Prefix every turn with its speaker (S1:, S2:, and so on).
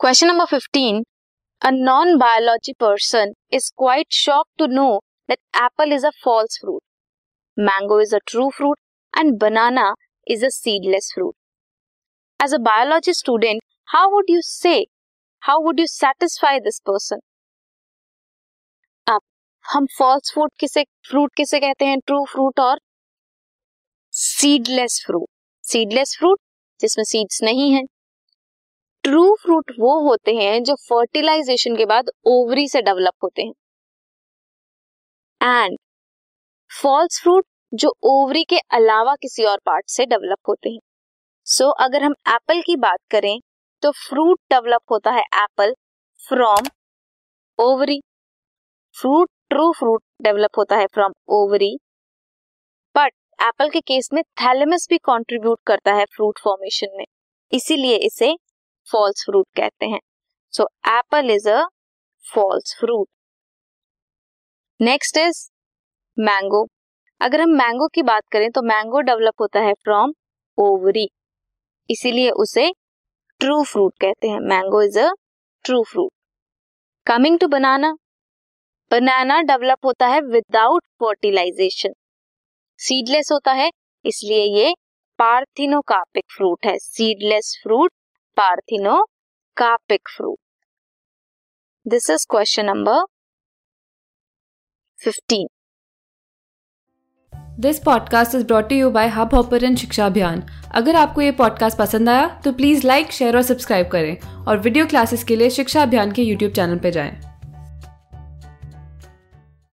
S1: Question number 15 a non biology person is quite shock to know that apple is a false fruit mango is a true fruit and banana is a seedless fruit as a biology student how would you say how would you satisfy this person अब, हम false fruit किसे fruit किसे कहते हैं? True fruit और seedless fruit seedless fruit जिसमें seeds नहीं है ट्रू फ्रूट वो होते हैं जो फर्टिलाइजेशन के बाद ओवरी से डेवलप होते हैं। एंड फॉल्स फ्रूट जो ओवरी के अलावा किसी और पार्ट से डेवलप होते हैं। सो so, अगर हम एप्पल की बात करें तो फ्रूट डेवलप होता है apple from ovary fruit true fruit develop होता है फ्रॉम ओवरी बट एप्पल के केस में थैलेमस भी कंट्रीब्यूट करता है फ्रूट फॉर्मेशन में। इसीलिए इसे फॉल्स फ्रूट कहते हैं। So apple is a false fruit next is mango अगर हम मैंगो की बात करें तो मैंगो डेवलप होता है फ्रॉम ओवरी इसीलिए उसे ट्रू फ्रूट कहते हैं। Mango is a true fruit coming to banana banana develop होता है विदाउट फर्टिलाइजेशन सीडलेस होता है, इसलिए ये पार्थिनोकार्पिक फ्रूट है। Seedless fruit parthenocarpic fruit this is question number fifteen
S2: this podcast is brought you by Hubhopper Shiksha Abhiyan अगर आपको ये पॉडकास्ट पसंद आया तो प्लीज़ लाइक शेयर और सब्सक्राइब करें और वीडियो क्लासेस के लिए शिक्षा अभियान के यूट्यूब चैनल पर जाएँ।